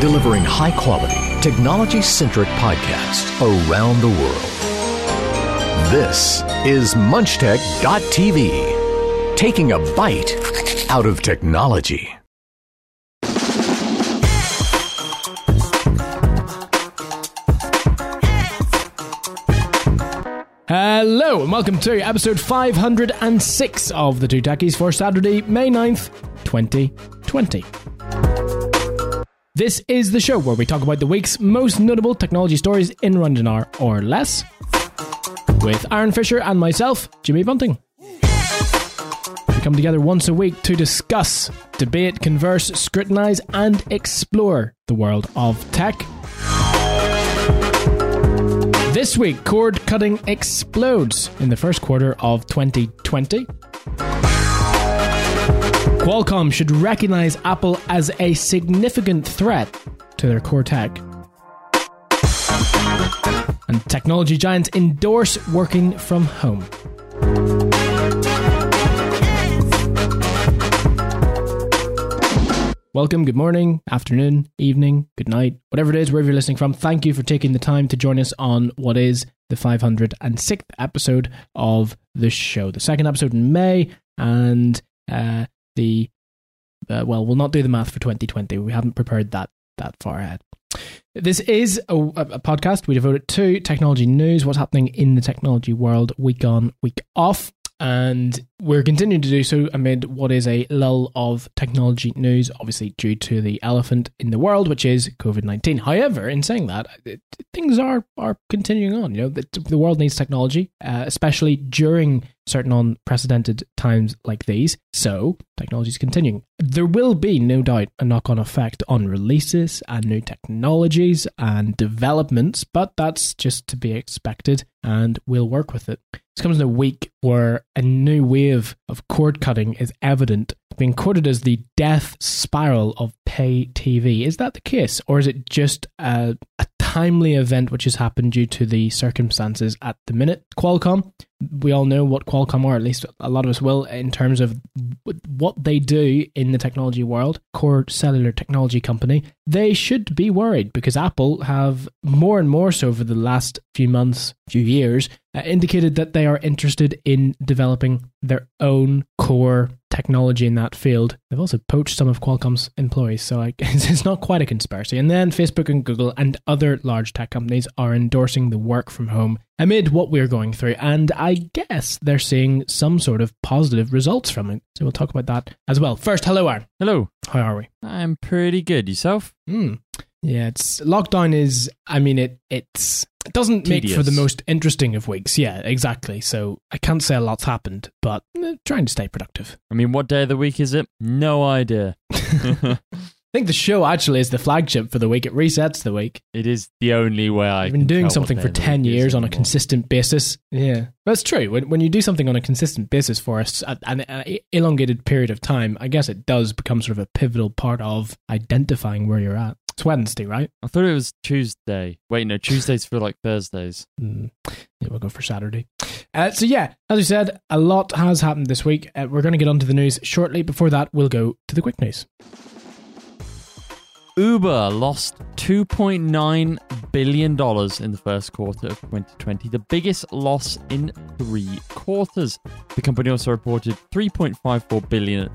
delivering high quality, technology centric podcasts around the world. This is MunchTech.tv, taking a bite out of technology. Hello and welcome to episode 506 of the Two Techies for Saturday, May 9th, 2020. This is the show where we talk about the week's most notable technology stories in around or less with Aaron Fisher and myself, Jimmy Bunting. We come together once a week to discuss, debate, converse, scrutinize, and explore the world of tech. This week, cord cutting explodes in the first quarter of 2020. Qualcomm should recognize Apple as a significant threat to their core tech. And technology giants endorse working from home. Welcome, good morning, afternoon, evening, good night, whatever it is, wherever you're listening from. Thank you for taking the time to join us on what is the 506th episode of the show. The second episode in May, and uh, the uh, well, we'll not do the math for 2020. We haven't prepared that that far ahead. This is a, a podcast we devote it to technology news, what's happening in the technology world week on, week off and we're continuing to do so amid what is a lull of technology news, obviously due to the elephant in the world, which is COVID nineteen. However, in saying that, it, things are are continuing on. You know, the, the world needs technology, uh, especially during certain unprecedented times like these. So technology is continuing. There will be no doubt a knock on effect on releases and new technologies and developments, but that's just to be expected, and we'll work with it. This comes in a week where a new wave of cord cutting is evident, being quoted as the death spiral of pay TV. Is that the case, or is it just a, a timely event which has happened due to the circumstances at the minute? Qualcomm, we all know what Qualcomm are, at least a lot of us will, in terms of what they do in the technology world, core cellular technology company. They should be worried because Apple have more and more so over the last few months, few years, uh, indicated that they are interested in developing their own core technology in that field. They've also poached some of Qualcomm's employees, so it's not quite a conspiracy. And then Facebook and Google and other large tech companies are endorsing the work from home amid what we're going through. And I guess they're seeing some sort of positive results from it. So we'll talk about that as well. First, hello, Aaron. Hello. How are we? I'm pretty good. Yourself? Hmm. Yeah, it's lockdown is. I mean, it it's it doesn't make for the most interesting of weeks. Yeah, exactly. So I can't say a lot's happened, but eh, trying to stay productive. I mean, what day of the week is it? No idea. I think the show actually is the flagship for the week. It resets the week. it is the only way I I've been can doing tell something for 10 years on a consistent basis. Yeah. That's true. When, when you do something on a consistent basis for us at an uh, elongated period of time, I guess it does become sort of a pivotal part of identifying where you're at. It's Wednesday, right? I thought it was Tuesday. Wait, no, Tuesdays feel like Thursdays. Mm, yeah, we'll go for Saturday. Uh, so, yeah, as we said, a lot has happened this week. Uh, we're going to get onto the news shortly. Before that, we'll go to the quick news. Uber lost $2.9 billion in the first quarter of 2020, the biggest loss in three quarters. The company also reported $3.54 billion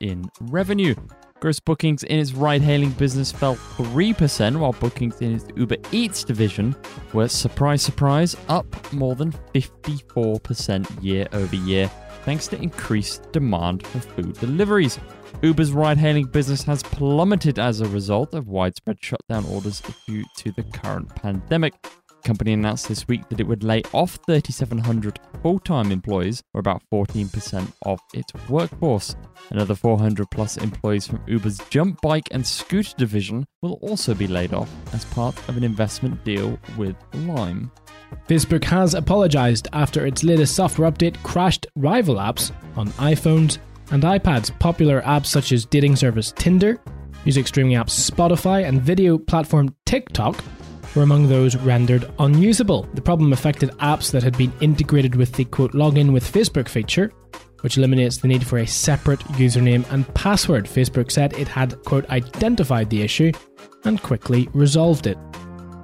in revenue. Gross bookings in its ride hailing business fell 3%, while bookings in its Uber Eats division were, surprise, surprise, up more than 54% year over year, thanks to increased demand for food deliveries. Uber's ride hailing business has plummeted as a result of widespread shutdown orders due to the current pandemic. The company announced this week that it would lay off 3,700 full time employees, or about 14% of its workforce. Another 400 plus employees from Uber's jump bike and scooter division will also be laid off as part of an investment deal with Lime. Facebook has apologized after its latest software update crashed rival apps on iPhones and iPads. Popular apps such as dating service Tinder, music streaming apps Spotify, and video platform TikTok were among those rendered unusable. The problem affected apps that had been integrated with the quote login with Facebook feature, which eliminates the need for a separate username and password. Facebook said it had, quote, identified the issue and quickly resolved it.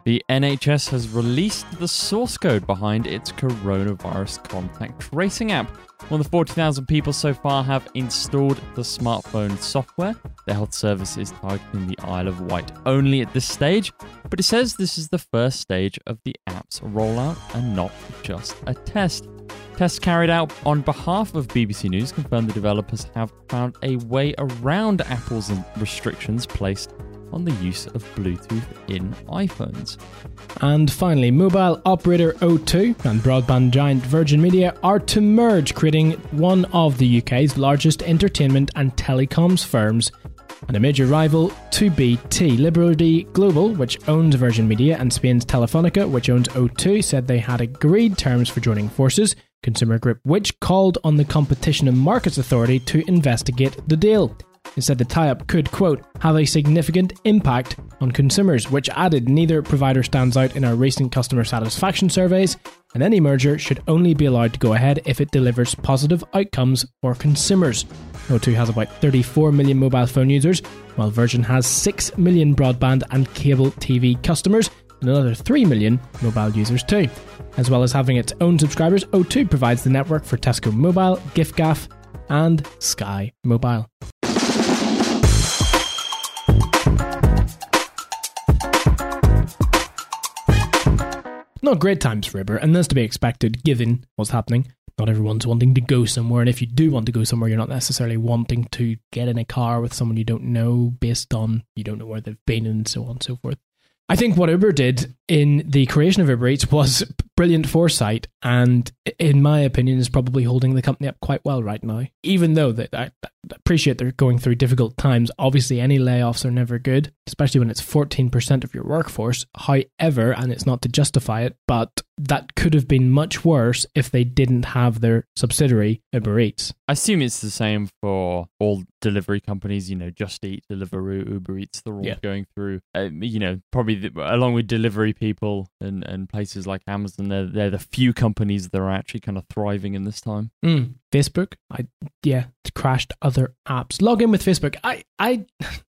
The NHS has released the source code behind its coronavirus contact tracing app. More than 40,000 people so far have installed the smartphone software. The health service is targeting the Isle of Wight only at this stage, but it says this is the first stage of the app's rollout and not just a test. Tests carried out on behalf of BBC News confirmed the developers have found a way around Apple's restrictions placed on the use of Bluetooth in iPhones. And finally, mobile operator O2 and broadband giant Virgin Media are to merge, creating one of the UK's largest entertainment and telecoms firms. And a major rival to BT. Liberty Global, which owns Virgin Media, and Spain's Telefonica, which owns O2, said they had agreed terms for joining forces. Consumer Group, which called on the Competition and Markets Authority to investigate the deal. It said the tie up could, quote, have a significant impact on consumers, which added neither provider stands out in our recent customer satisfaction surveys, and any merger should only be allowed to go ahead if it delivers positive outcomes for consumers. O2 has about 34 million mobile phone users, while Virgin has 6 million broadband and cable TV customers, and another 3 million mobile users too. As well as having its own subscribers, O2 provides the network for Tesco Mobile, giffgaff, and Sky Mobile. Not great times for Uber, and that's to be expected given what's happening. Not everyone's wanting to go somewhere, and if you do want to go somewhere, you're not necessarily wanting to get in a car with someone you don't know based on you don't know where they've been and so on and so forth. I think what Uber did in the creation of Uber Eats was brilliant foresight, and in my opinion, is probably holding the company up quite well right now. Even though that I appreciate they're going through difficult times. Obviously, any layoffs are never good, especially when it's fourteen percent of your workforce. However, and it's not to justify it, but that could have been much worse if they didn't have their subsidiary Uber Eats. I assume it's the same for all delivery companies. You know, Just Eat, Deliveroo, Uber Eats. They're all yeah. going through. Uh, you know, probably the, along with delivery people and and places like Amazon they're, they're the few companies that are actually kind of thriving in this time. Mm. Facebook, I yeah, crashed other apps. Log in with Facebook. I I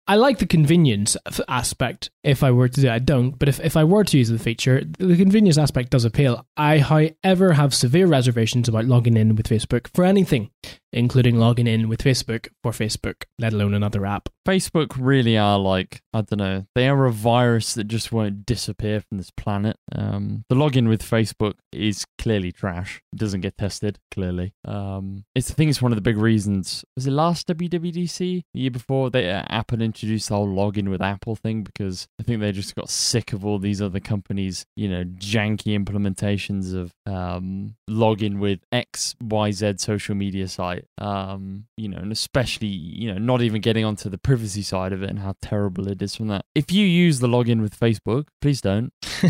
I like the convenience aspect. If I were to do, it. I don't. But if if I were to use the feature, the convenience aspect does appeal. I, however, have severe reservations about logging in with Facebook for anything including logging in with Facebook for Facebook, let alone another app. Facebook really are like, I don't know, they are a virus that just won't disappear from this planet. Um, the login with Facebook is clearly trash. It doesn't get tested, clearly. Um, it's I think it's one of the big reasons. Was it last WWDC? The year before, they, uh, Apple introduced the whole login with Apple thing because I think they just got sick of all these other companies, you know, janky implementations of um, login with X, Y, Z social media site um, you know, and especially, you know, not even getting onto the privacy side of it and how terrible it is from that. If you use the login with Facebook, please don't.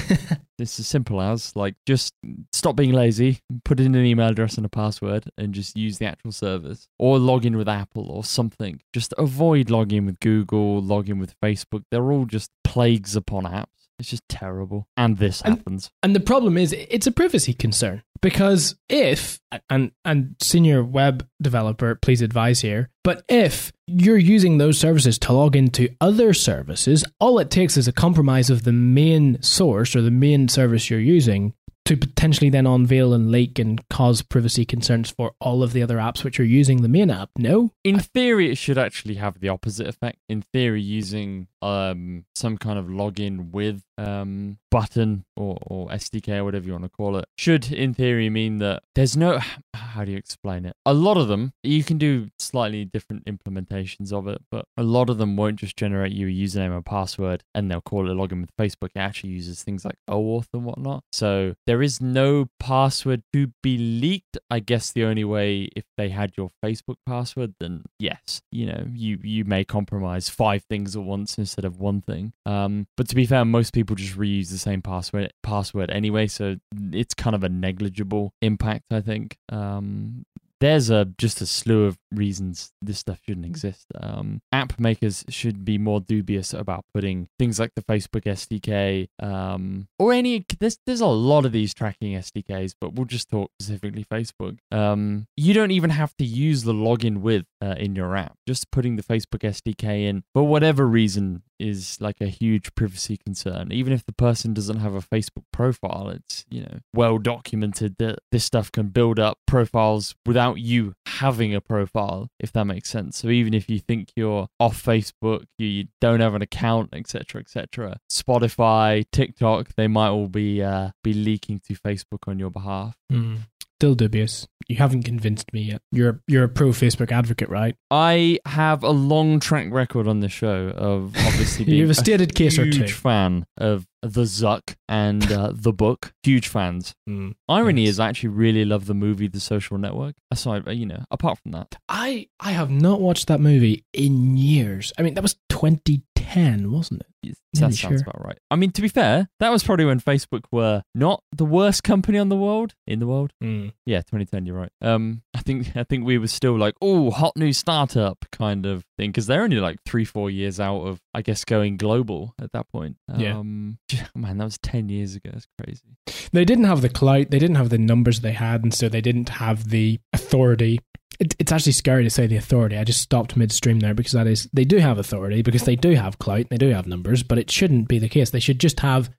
it's as simple as like just stop being lazy, put in an email address and a password, and just use the actual service, or log in with Apple or something. Just avoid logging with Google, logging with Facebook. They're all just plagues upon apps. It's just terrible. And this and, happens. And the problem is it's a privacy concern because if and and senior web developer please advise here, but if you're using those services to log into other services, all it takes is a compromise of the main source or the main service you're using to potentially then unveil and leak and cause privacy concerns for all of the other apps which are using the main app. No? In theory, it should actually have the opposite effect. In theory, using um, some kind of login with um, button or, or SDK or whatever you want to call it should, in theory, mean that there's no. How do you explain it? A lot of them, you can do slightly different implementations of it, but a lot of them won't just generate you a username and password and they'll call it login with Facebook. It actually uses things like OAuth and whatnot. So there is no password to be leaked. I guess the only way if they had your Facebook password, then yes, you know, you, you may compromise five things at once instead of one thing. Um, but to be fair, most people just reuse the same password password anyway, so it's kind of a negligible impact, I think. Um, there's a just a slew of reasons this stuff shouldn't exist. Um, app makers should be more dubious about putting things like the Facebook SDK um, or any. There's there's a lot of these tracking SDKs, but we'll just talk specifically Facebook. Um, you don't even have to use the login with uh, in your app. Just putting the Facebook SDK in for whatever reason is like a huge privacy concern. Even if the person doesn't have a Facebook profile, it's you know well documented that this stuff can build up profiles without you having a profile, if that makes sense. So even if you think you're off Facebook, you don't have an account, etc., etc., Spotify, TikTok, they might all be uh, be leaking to Facebook on your behalf. Mm. Still dubious. You haven't convinced me yet. You're you're a pro Facebook advocate, right? I have a long track record on the show of obviously being you have a stated case or two. huge fan of the Zuck and uh, the book. Huge fans. Mm. Irony Yes. is I actually really love the movie The Social Network. Aside, uh, you know, apart from that, I I have not watched that movie in years. I mean, that was 2010, wasn't it? Yes, Yeah, that sounds sure. about right. I mean, to be fair, that was probably when Facebook were not the worst company on the world in the world. Mm. Yeah, 2010. You're right. Um, I think I think we were still like, oh, hot new startup kind of thing because they're only like three, four years out of, I guess, going global at that point. Yeah. Um, man, that was 10 years ago. It's crazy. They didn't have the clout. They didn't have the numbers they had, and so they didn't have the authority. It, it's actually scary to say the authority. I just stopped midstream there because that is they do have authority because they do have clout, they do have numbers, but it shouldn't be the case. They should just have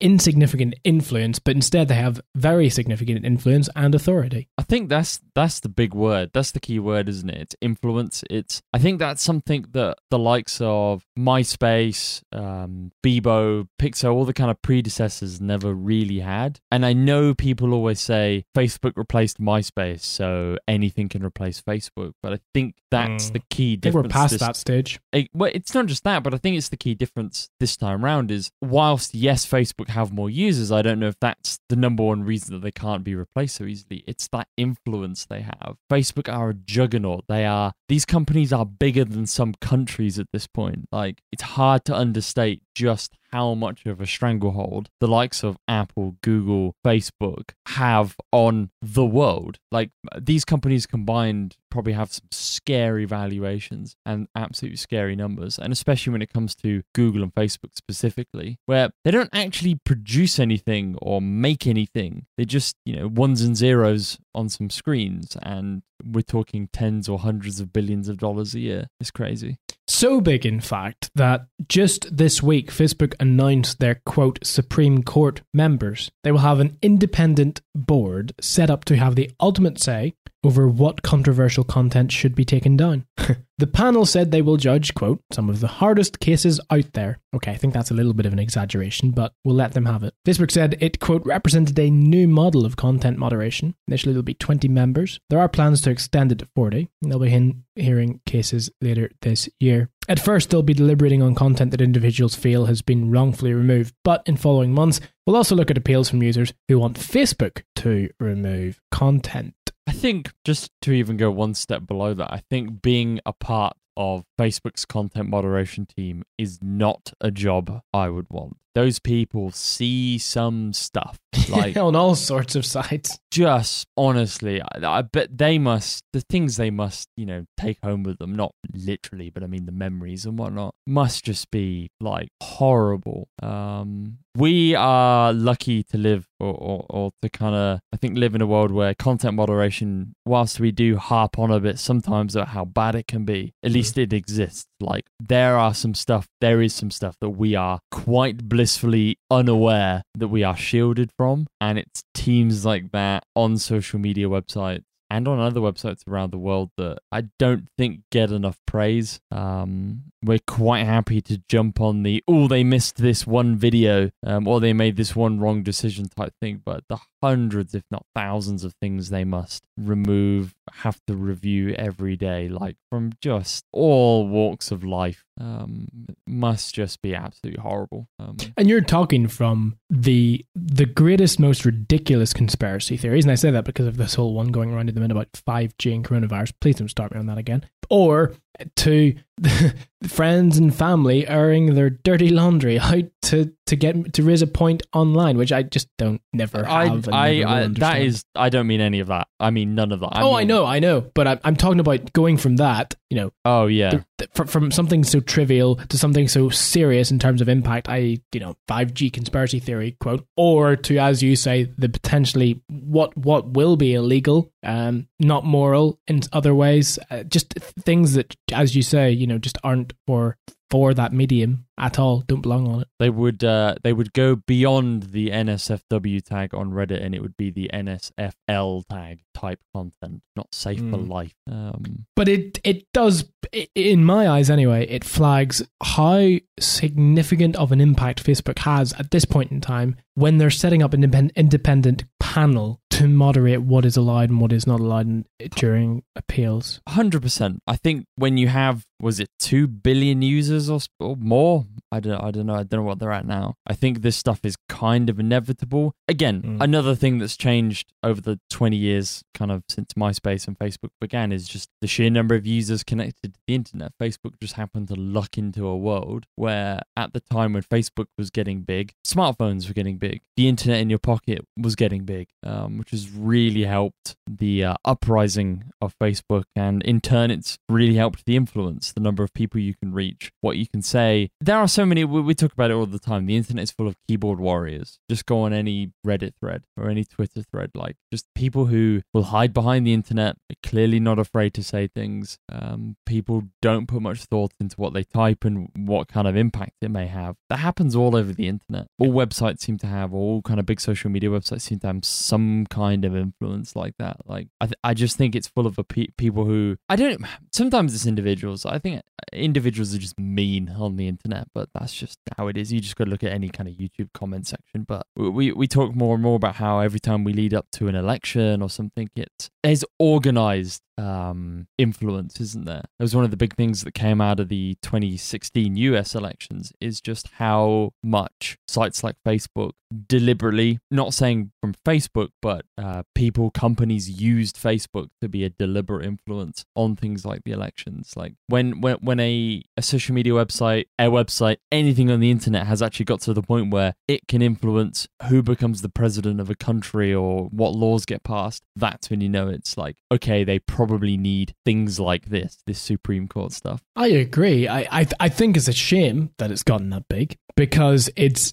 insignificant influence, but instead they have very significant influence and authority. I think that's that's the big word. That's the key word, isn't it? It's influence. It's I think that's something that the likes of MySpace, um, Bebo, Piczo, all the kind of predecessors never really had. And I know people always say Facebook replaced MySpace, so anything can replace Facebook. But I think that's Mm. the key difference. we're past this- that stage. it- well, it's not just that, but I think it's the key difference this time around is whilst yes, Facebook have more users, I don't know if that's the number one reason that they can't be replaced so easily. It's that influence they have. Facebook are a juggernaut. They are these companies are bigger than some countries at this point. Like it's hard to understate just how much of a stranglehold the likes of Apple, Google, Facebook have on the world. Like these companies combined probably have some scary valuations and absolutely scary numbers. And especially when it comes to Google and Facebook specifically, where they don't actually produce anything or make anything. They just, you know, ones and zeros on some screens. And we're talking tens or hundreds of billions of dollars a year. It's crazy. So big, in fact, that just this week, Facebook announced their quote Supreme Court members. They will have an independent board set up to have the ultimate say over what controversial content should be taken down. the panel said they will judge, quote, some of the hardest cases out there. Okay, I think that's a little bit of an exaggeration, but we'll let them have it. Facebook said it, quote, represented a new model of content moderation. Initially, there'll be 20 members. There are plans to extend it to 40. and They'll be hearing cases later this year. At first, they'll be deliberating on content that individuals feel has been wrongfully removed, but in following months, we'll also look at appeals from users who want Facebook to remove content. I think just to even go one step below that, I think being a part of Facebook's content moderation team is not a job I would want. Those people see some stuff. Like on all sorts of sites. Just honestly, I, I bet they must the things they must, you know, take home with them, not literally, but I mean the memories and whatnot, must just be like horrible. Um we are lucky to live or, or, or to kind of i think live in a world where content moderation whilst we do harp on a bit sometimes at how bad it can be at least it exists like there are some stuff there is some stuff that we are quite blissfully unaware that we are shielded from and it's teams like that on social media websites and on other websites around the world that I don't think get enough praise. Um, we're quite happy to jump on the oh they missed this one video um, or they made this one wrong decision type thing, but the hundreds, if not thousands, of things they must remove, have to review every day, like from just all walks of life, um, must just be absolutely horrible. Um, And you're talking from the the greatest, most ridiculous conspiracy theories, and I say that because of this whole one going around at the minute about 5G and coronavirus. Please don't start me on that again. Or uh, to friends and family airing their dirty laundry out to to get to raise a point online, which I just don't never have. I, I, I that is, I don't mean any of that. I mean none of that. oh, I know, I know, but I, I'm talking about going from that, you know, Oh yeah. th- th- fr- from something so trivial to something so serious in terms of impact, I, you know, 5G conspiracy theory quote, or to, as you say, the potentially what what will be illegal, um, not moral in other ways, uh, just th- things that, as you say, you know, just aren't for for that medium at all, don't belong on it. they would uh, they would go beyond the NSFW tag on Reddit, and it would be the NSFL tag type content, not safe for Mm. life. Um, But it it does, in my eyes anyway, it flags how significant of an impact Facebook has at this point in time when they're setting up an independ- independent panel to moderate what is allowed and what is not allowed during appeals. Hundred percent. I think when you have was it two billion users or, or more? I don't. I don't know. I don't know what they're at now. I think this stuff is kind of inevitable. Again, Mm. another thing that's changed over the twenty years, kind of since MySpace and Facebook began, is just the sheer number of users connected to the internet. Facebook just happened to luck into a world where, at the time when Facebook was getting big, smartphones were getting big, the internet in your pocket was getting big, um, which has really helped the uh, uprising of Facebook, and in turn, it's really helped the influence, the number of people you can reach, what you can say. There are so many. We, we talk about it all the time. The internet is full of keyboard warriors. Just go on any Reddit thread or any Twitter thread, like just people who will hide behind the internet, clearly not afraid to say things. Um, people don't put much thought into what they type and what kind of impact it may have. That happens all over the internet. All websites seem to have, all kind of big social media websites seem to have some kind of influence like that. Like I, th- I just think it's full of a pe- people who I don't. Sometimes it's individuals. I think individuals are just mean on the internet, but that's just how it is. You just got to look at any kind of YouTube comment section. But we we, talk more and more about how every time we lead up to an election or something, it's there's organized um, influence, isn't there? It was one of the big things that came out of the 2016 US elections is just how much sites like Facebook deliberately, not saying from Facebook, but uh, people, companies used Facebook to be a deliberate influence on things like the elections. Like when when when a, a social media website, a website, anything on the internet has actually got to the point where it can influence who becomes the president of a country or what laws get passed, that's when you know it's like, okay, they probably need things like this, this Supreme Court stuff. I agree. I, I I think it's a shame that it's gotten that big because it's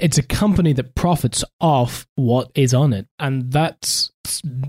it's a company that profits off what is on it, and that's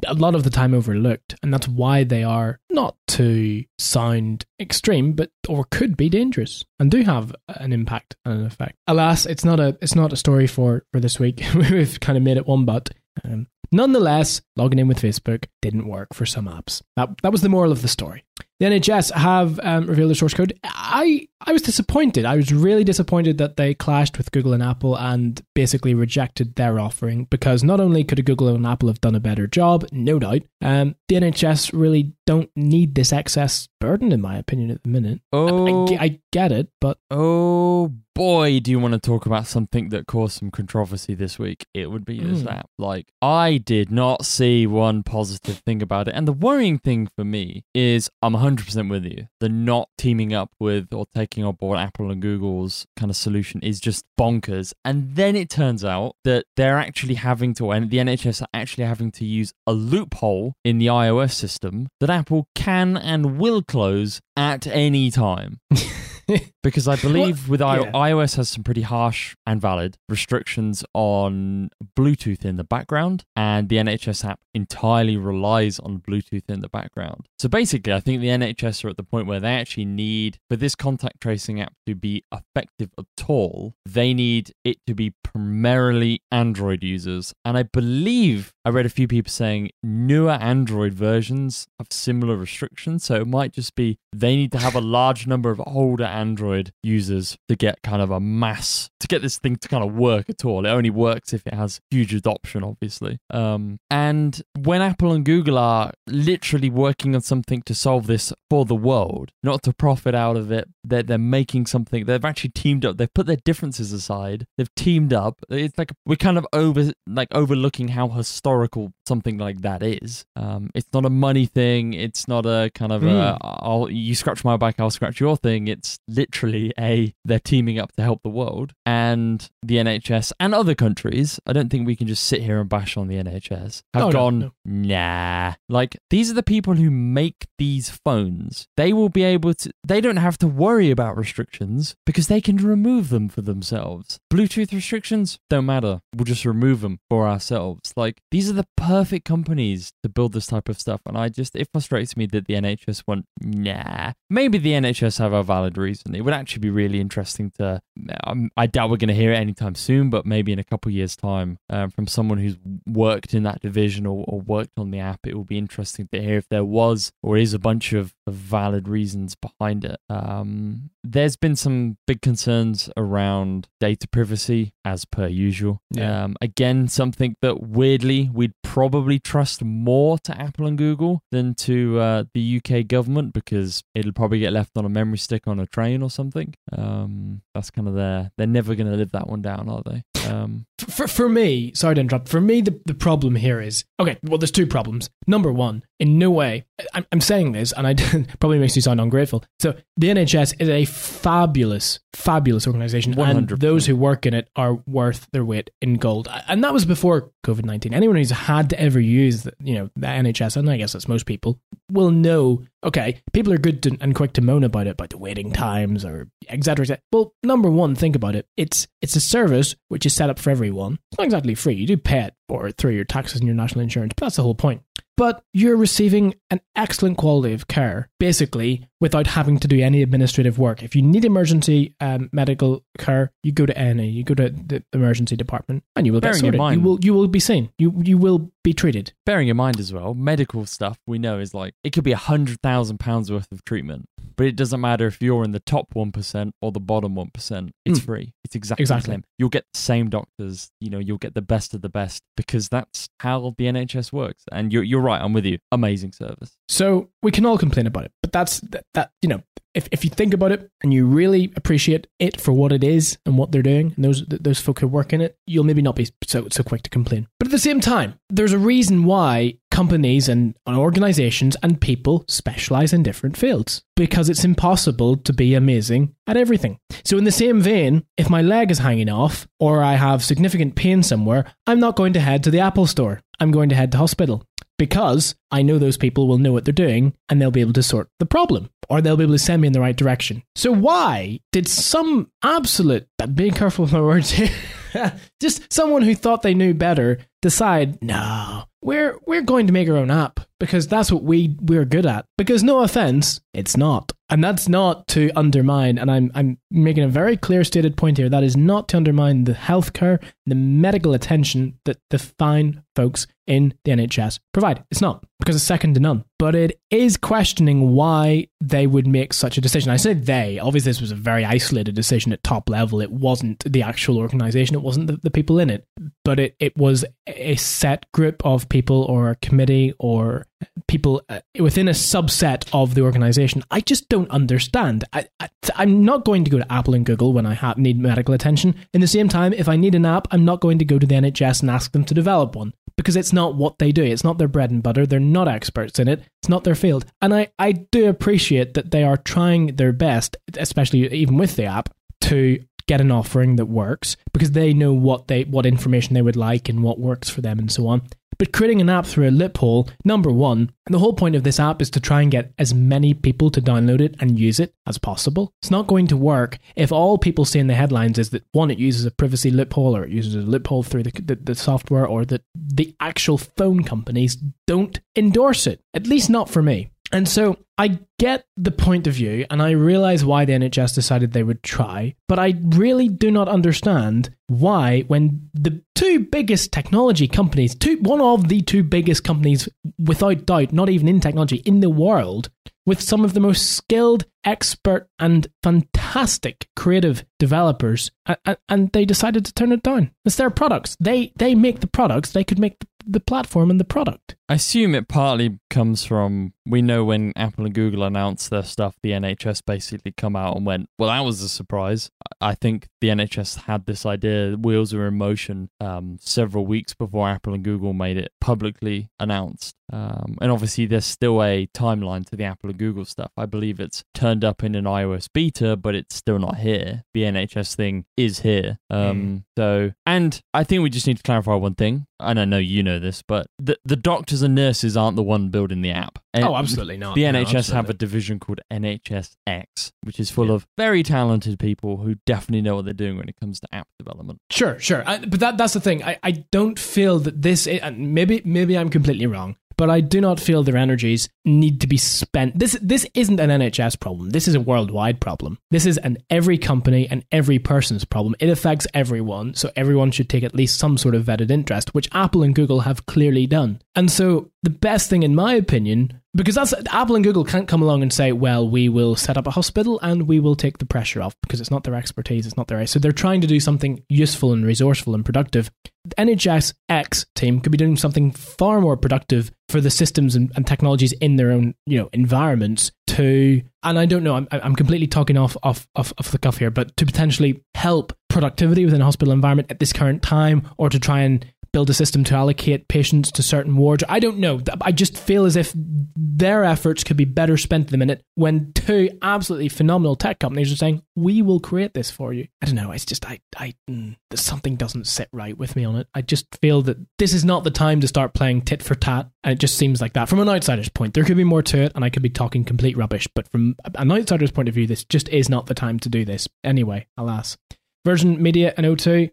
a lot of the time overlooked, and that's why they are not to sound extreme, but or could be dangerous and do have an impact and an effect. Alas, it's not a it's not a story for for this week. We've kind of made it one, but um, nonetheless, logging in with Facebook didn't work for some apps. That that was the moral of the story. The NHS have um, revealed the source code. I I was disappointed. I was really disappointed that they clashed with Google and Apple and basically rejected their offering because not only could Google and Apple have done a better job, no doubt, um, the NHS really don't need this excess burden, in my opinion, at the minute. I- Oh, I, I get it, but oh boy, do you want to talk about something that caused some controversy this week? It would be this Mm. app. Like, I did not see one positive thing about it. And the worrying thing for me is I'm 100% with you. The not teaming up with or taking on board Apple and Google's kind of solution is just bonkers. And then it turns out that they're actually having to, and the NHS are actually having to use a loophole in the iOS system that Apple can and will close at any time. Because I believe with I- yeah. iOS has some pretty harsh and valid restrictions on Bluetooth in the background, and the NHS app entirely relies on Bluetooth in the background. So basically, I think the NHS are at the point where they actually need, for this contact tracing app to be effective at all, they need it to be primarily Android users. And I believe I read a few people saying newer Android versions have similar restrictions. So it might just be they need to have a large number of older Android users to get kind of a mass, to get this thing to kind of work at all. It only works if it has huge adoption, obviously. Um, and when Apple and Google are literally working on something to solve this for the world, not to profit out of it, they're, they're making something, they've actually teamed up, they've put their differences aside, they've teamed up. It's like we're kind of over, like overlooking how historical something like that is. Um, it's not a money thing. It's not a kind of Mm. I'll you scratch my back, I'll scratch your thing. It's literally a they're teaming up to help the world and the NHS and other countries. I don't think we can just sit here and bash on the NHS. Have Oh, no, gone no. nah. Like these are the people who make these phones. They will be able to. They don't have to worry about restrictions because they can remove them for themselves. Bluetooth restrictions don't matter. We'll just remove them for ourselves. Like these are the perfect companies to build this type of stuff. And I just it frustrates me that the NHS went nah. Maybe the NHS have a valid reason. It would actually be really interesting to. Um, I doubt we're going to hear it anytime soon, but maybe in a couple years' time, um, from someone who's worked in that division or, or worked on the app, it will be interesting to hear if there was or is a bunch of, of valid reasons behind it. Um, there's been some big concerns around data privacy, as per usual. Yeah. Um, again, something that weirdly we'd probably trust more to Apple and Google than to uh, the UK government because it'll probably get left on a memory stick on a train or something. Um, that's kind of their. They're never going to live that one down, are they? Um, for, for me, sorry to interrupt. For me, the, the problem here is okay. Well, there's two problems. Number one, in no way, I'm, I'm saying this, and I probably makes you sound ungrateful. So the NHS is a fabulous, fabulous organization, and 100%. those who work in it are worth their weight in gold. And that was before COVID nineteen. Anyone who's had to ever use, the, you know, the NHS, and I guess that's most people, will know. Okay, people are good to, and quick to moan about it, about the waiting times or etc. Et well, number one, think about it. It's it's a service which is set up for everyone. It's not exactly free. You do pay it for it through your taxes and your national insurance, but that's the whole point. But you're receiving an excellent quality of care, basically, without having to do any administrative work. If you need emergency um, medical care, you go to NA, you go to the emergency department, and you will get Bearing in sorted. You will you will be seen. You you will be treated. bearing in mind as well, medical stuff we know is like it could be a hundred thousand pounds worth of treatment, but it doesn't matter if you're in the top one percent or the bottom one percent. It's Mm. free. It's exactly, Exactly. the same. You'll get the same doctors. You know, you'll get the best of the best because that's how the NHS works. And you're you're right. I'm with you. Amazing service. So we can all complain about it, but that's that, that you know, if, if you think about it and you really appreciate it for what it is and what they're doing, and those those folk who work in it, you'll maybe not be so so quick to complain. But at the same time, there's a reason why companies and organizations and people specialize in different fields because it's impossible to be amazing at everything. So in the same vein, if my leg is hanging off or I have significant pain somewhere, I'm not going to head to the Apple store. I'm going to head to hospital because I know those people will know what they're doing and they'll be able to sort the problem or they'll be able to send me in the right direction. So why did some absolute being careful with my words here just someone who thought they knew better decide no we're we're going to make our own app because that's what we we're good at. Because no offense it's not and that's not to undermine and I'm I'm making a very clear stated point here that is not to undermine the healthcare the medical attention that the fine folks in the NHS provide. It's not because it's second to none. But it is questioning why they would make such a decision. I say they obviously this was a very isolated decision at top level. It wasn't the actual organization. It wasn't the, the people in it. But it, it was a set group of people or a committee or people uh, within a subset of the organization. I just don't understand. I, I'm not going to go to Apple and Google when I ha- need medical attention. In the same time, if I need an app, I'm not going to go to the NHS and ask them to develop one because it's not what they do. It's not their bread and butter. They're not experts in it. It's not their field. And I, I do appreciate that they are trying their best, especially even with the app, to get an offering that works because they know what they what information they would like and what works for them and so on. But creating an app through a loophole, number one, the whole point of this app is to try and get as many people to download it and use it as possible. It's not going to work if all people see in the headlines is that one, it uses a privacy loophole or it uses a loophole through the, the, the software or that the actual phone companies don't endorse it. At least not for me. And so I get the point of view and I realize why the NHS decided they would try, but I really do not understand why when the two biggest technology companies, two one of the two biggest companies without doubt, not even in technology in the world, with some of the most skilled, expert and fantastic creative developers and, and they decided to turn it down. It's their products. They they make the products. They could make the platform and the product. I assume it partly comes from we know when Apple and Google announced their stuff, the NHS basically come out and went, "Well, that was a surprise." I think the NHS had this idea, wheels are in motion, um, several weeks before Apple and Google made it publicly announced. Um, and obviously, there's still a timeline to the Apple and Google stuff. I believe it's turned up in an iOS beta, but it's still not here. The NHS thing is here. Um, mm. So, and I think we just need to clarify one thing. And I know you know this, but the the doctors and nurses aren't the one building the app. Oh, Oh, um, absolutely not. The NHS absolutely. have a division called NHSX, which is full yeah. of very talented people who definitely know what they're doing when it comes to app development. Sure, sure. I, but that that's the thing. I, I don't feel that this. And maybe maybe I'm completely wrong but I do not feel their energies need to be spent. This this isn't an NHS problem. This is a worldwide problem. This is an every company and every person's problem. It affects everyone, so everyone should take at least some sort of vetted interest, which Apple and Google have clearly done. And so the best thing, in my opinion, because that's Apple and Google can't come along and say, "Well, we will set up a hospital and we will take the pressure off," because it's not their expertise, it's not their. So they're trying to do something useful and resourceful and productive. The NHS X team could be doing something far more productive for the systems and, and technologies in their own, you know, environments to. And I don't know, I'm I'm completely talking off off off, off the cuff here, but to potentially help productivity within a hospital environment at this current time, or to try and build a system to allocate patients to certain wards. I don't know. I just feel as if their efforts could be better spent at the minute when two absolutely phenomenal tech companies are saying, we will create this for you. I don't know. It's just, I, I, mm, something doesn't sit right with me on it. I just feel that this is not the time to start playing tit for tat. And it just seems like that. From an outsider's point, there could be more to it, and I could be talking complete rubbish. But from an outsider's point of view, this just is not the time to do this. Anyway, alas. Virgin Media and O2.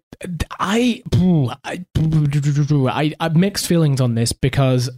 I, I, I, I mixed feelings on this because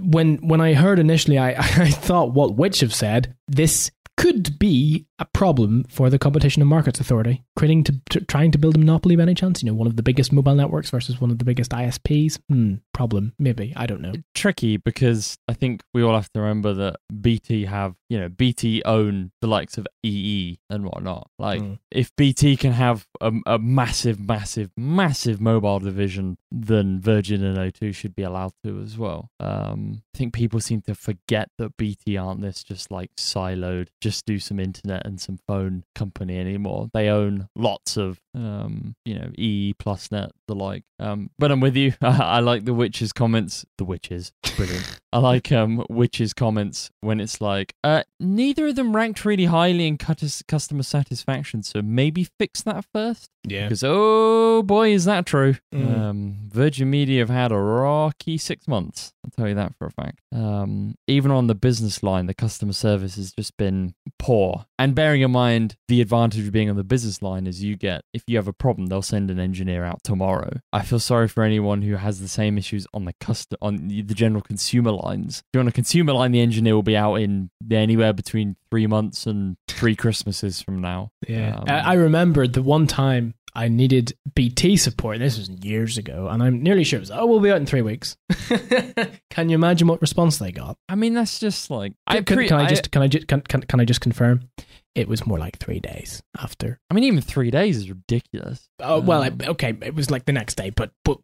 when when I heard initially, I, I thought what Which have said. This could be a problem for the Competition and Markets Authority, creating to, to, trying to build a monopoly by any chance. You know, one of the biggest mobile networks versus one of the biggest ISPs. Hmm, problem, maybe. I don't know. Tricky because I think we all have to remember that BT have, you know, BT own the likes of EE and whatnot. Like, mm. if BT can have a, a massive, massive, massive mobile division, then Virgin and O2 should be allowed to as well. Um, I think people seem to forget that BT aren't this just like siloed, just do some internet and some phone company anymore. They own lots of, um, you know, EE Plusnet, the like. Um, but I'm with you. I like the Which's comments. The Which's, brilliant. I like um Which's comments when it's like, uh, neither of them ranked really highly in customer satisfaction, so maybe fix that first. Yeah. Because oh boy, is that true. Mm. Um, Virgin Media have had a rocky six months. I'll tell you that for a fact. Um, even on the business line, the customer service has just been poor. And bearing in mind the advantage of being on the business line is you get if you have a problem, they'll send an engineer out tomorrow. I feel sorry for anyone who has the same issues on the custom on the general consumer lines. If you're on a consumer line, the engineer will be out in anywhere between three months and three Christmases from now. Yeah, um, I remember the one time I needed BT support. This was years ago, and I'm nearly sure it was. Oh, we'll be out in three weeks. can you imagine what response they got? I mean, that's just like. Can, I pre- can, I just can I just can, can, can I just confirm? It was more like three days after. I mean, even three days is ridiculous. Oh um, well, okay, it was like the next day, but but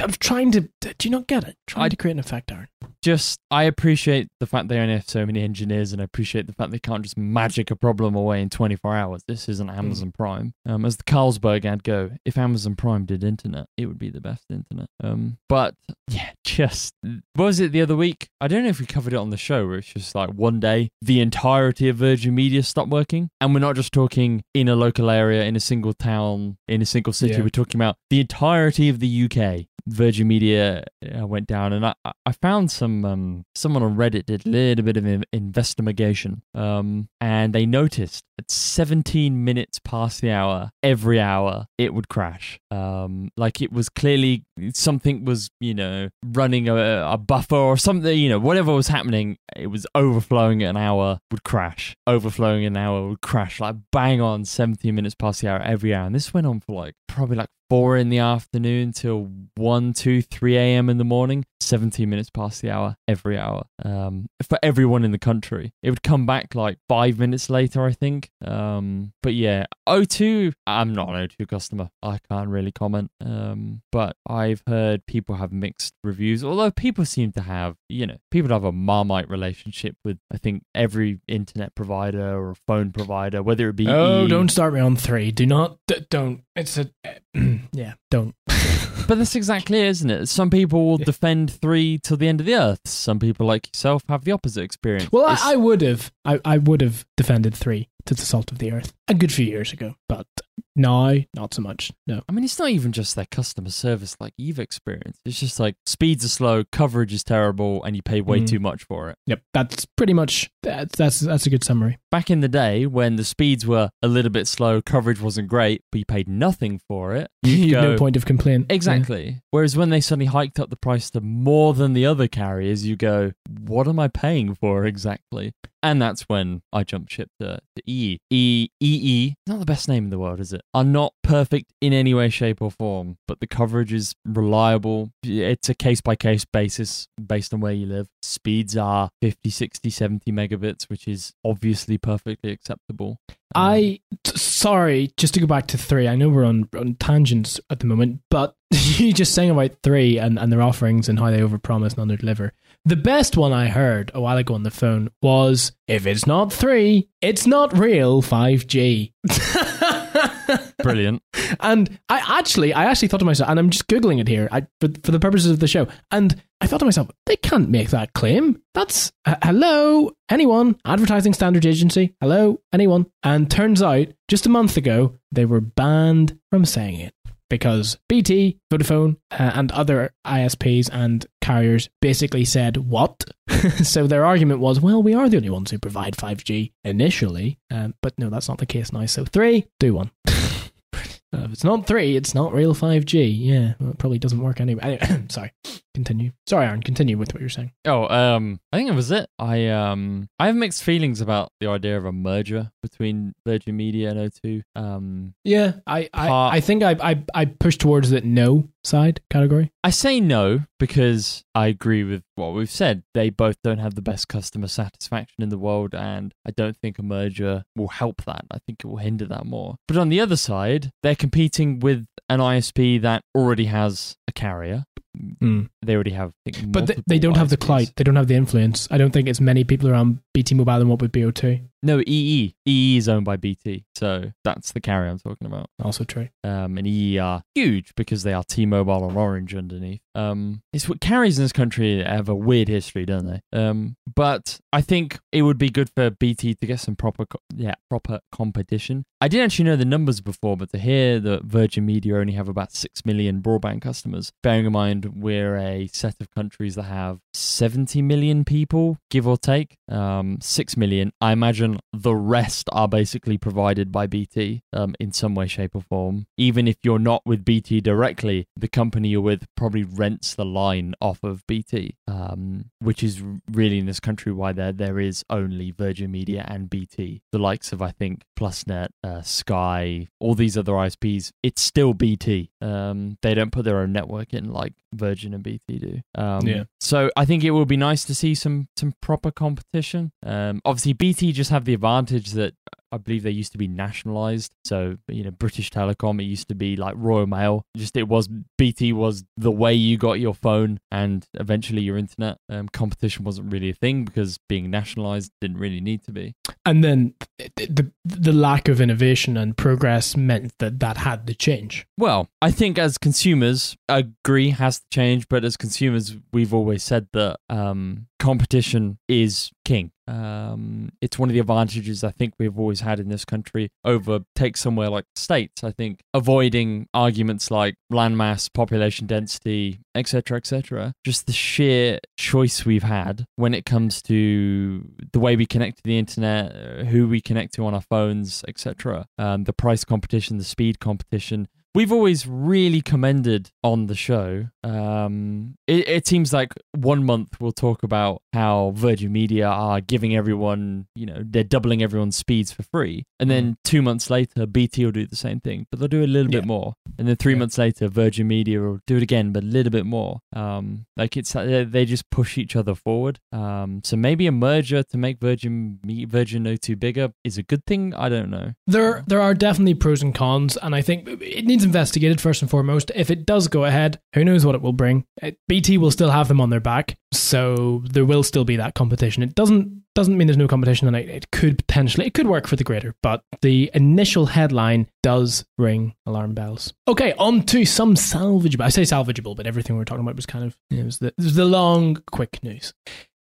I'm trying to. Do you not get it? Trying I, to create an effect, Aaron. Just, I appreciate the fact they only have so many engineers, and I appreciate the fact they can't just magic a problem away in 24 hours. This isn't hmm. Amazon mm. Prime. Um, as the Carlsberg ad go, if Amazon Prime did internet, it would be the best internet. Um, but yeah, just what was it the other week? I don't know if we covered it on the show, where it's just like one day the entirety of Virgin Media stopped working, and we're not just talking in a local area, in a single town, in a single city. Yeah. We're talking about the entirety of the UK Virgin Media uh, went down, and I, I found some um, someone on Reddit did a little bit of investigation, um, and they noticed at 17 minutes past the hour, every hour it would crash. Um, like it was clearly something was you know running a, a buffer or something, you know whatever was happening, it was overflowing an hour would crash, overflowing an hour would crash, like bang on 17 minutes past the hour every hour, and this went on for like probably like 4 in the afternoon till 1, 2, 3 a.m. in the morning, 17 minutes past the hour every hour um, for everyone in the country. It would come back like five minutes later, I think. Um, but yeah, O2, I'm not an O2 customer. I can't really comment. Um, but I've heard people have mixed reviews, although people seem to have, you know, people have a marmite relationship with, I think, every internet provider or phone provider, whether it be. Oh, E- don't start me on three. Do not. D- don't. It's a. yeah, don't. But that's exactly it, isn't it? Some people will defend three till the end of the earth. Some people, like yourself, have the opposite experience. Well, I, I would have. I, I would have defended three to the salt of the earth a good few years ago, but now not so much. No. I mean, it's not even just their customer service like you've experienced. It's just like speeds are slow, coverage is terrible, and you pay way Mm. too much for it. Yep. That's pretty much. That's that's that's a good summary. Back in the day when the speeds were a little bit slow, coverage wasn't great, but you paid nothing for it. You'd no go, point of complaint. Exactly. Whereas when they suddenly hiked up the price to more than the other carriers, you go, what am I paying for exactly? And that's when I jumped ship to, to E. E. EE, not the best name in the world, is it? Are not perfect in any way, shape, or form, but the coverage is reliable. It's a case by case basis based on where you live. Speeds are 50, 60, 70 megabits, which is obviously perfectly acceptable. Um, I t- sorry, just to go back to three. I know we're on, on tangents at the moment, but you just saying about three and, and their offerings and how they overpromise and underdeliver. The best one I heard a while ago on the phone was if it's not three, it's not real 5G. brilliant. and I actually, I actually thought to myself, and I'm just googling it here I, for, for the purposes of the show, and I thought to myself, they can't make that claim. That's uh, hello, anyone? Advertising Standards Agency, hello, anyone? And turns out, just a month ago, they were banned from saying it because BT, Vodafone, uh, and other ISPs and carriers basically said, What? so their argument was, Well, we are the only ones who provide 5G initially. Um, but no, that's not the case now. So three, do one. Uh, if it's not three, it's not real 5G. Yeah, well, it probably doesn't work anyway. Anyway, sorry. Continue. Sorry, Aaron. Continue with what you're saying. Oh, um, I think that was it. I um, I have mixed feelings about the idea of a merger between Virgin Media and O2. Um, Yeah, I, I, I think I, I, I push towards the no side category. I say no because I agree with what we've said. They both don't have the best customer satisfaction in the world, and I don't think a merger will help that. I think it will hinder that more. But on the other side, they're competing with an ISP that already has a carrier. Hmm. They already have, But they, they don't have the clout. They don't have the influence. I don't think it's many people around BT Mobile than what would be O2. No, EE. EE is owned by BT, so that's the carrier I'm talking about. Also true. um, and EE are huge because they are T-Mobile and Orange underneath. Um, it's what carriers in this country have a weird history, don't they? Um, but I think it would be good for BT to get some proper, co- yeah, proper competition. I didn't actually know the numbers before, but to hear that Virgin Media only have about six million broadband customers, bearing in mind we're a set of countries that have 70 million people, give or take, um, six million. I imagine the rest are basically provided by BT um, in some way, shape, or form. Even if you're not with BT directly, the company you're with probably rents the line off of BT, um, which is really in this country why there there is only Virgin Media and BT. The likes of I think PlusNet, uh, Sky, all these other ISPs, it's still BT. Um, they don't put their own network in like Virgin and BT do. Um, Yeah. So I think it will be nice to see some some proper competition. Um, obviously, BT just have the advantage that I believe they used to be nationalized. So, you know, British Telecom, it used to be like Royal Mail. Just it was BT was the way you got your phone and eventually your internet. Um, competition wasn't really a thing because being nationalized didn't really need to be. And then the, the the lack of innovation and progress meant that that had to change. Well, I think as consumers, I agree has to change, but as consumers, we've always said that um, competition is king. Um, it's one of the advantages I think we've always had in this country over take somewhere like states. I think avoiding arguments like landmass, population density, etc., etc. Just the sheer choice we've had when it comes to the way we connect to the internet, uh, who we connect to on our phones, etc. Um, the price competition, the speed competition we've always really commended on the show. Um, it, it seems like one month we'll talk about how Virgin Media are giving everyone, you know, they're doubling everyone's speeds for free, and then two months later, BT will do the same thing, but they'll do a little Yeah. bit more, and then three Yeah. months later, Virgin Media will do it again, but a little bit more. Um, like it's they they just push each other forward. Um, so maybe a merger to make Virgin Virgin O2 bigger is a good thing. I don't know. There, there are definitely pros and cons, and I think it needs investigated first and foremost. If it does go ahead, who knows what it will bring? Uh, BT will still have them on their back, so there will still be that competition. It doesn't doesn't mean there's no competition, it, it could potentially it could work for the greater, but the initial headline does ring alarm bells. Okay, on to some salvageable. I say salvageable, but everything we were talking about was kind of it was the, it was the long, quick news.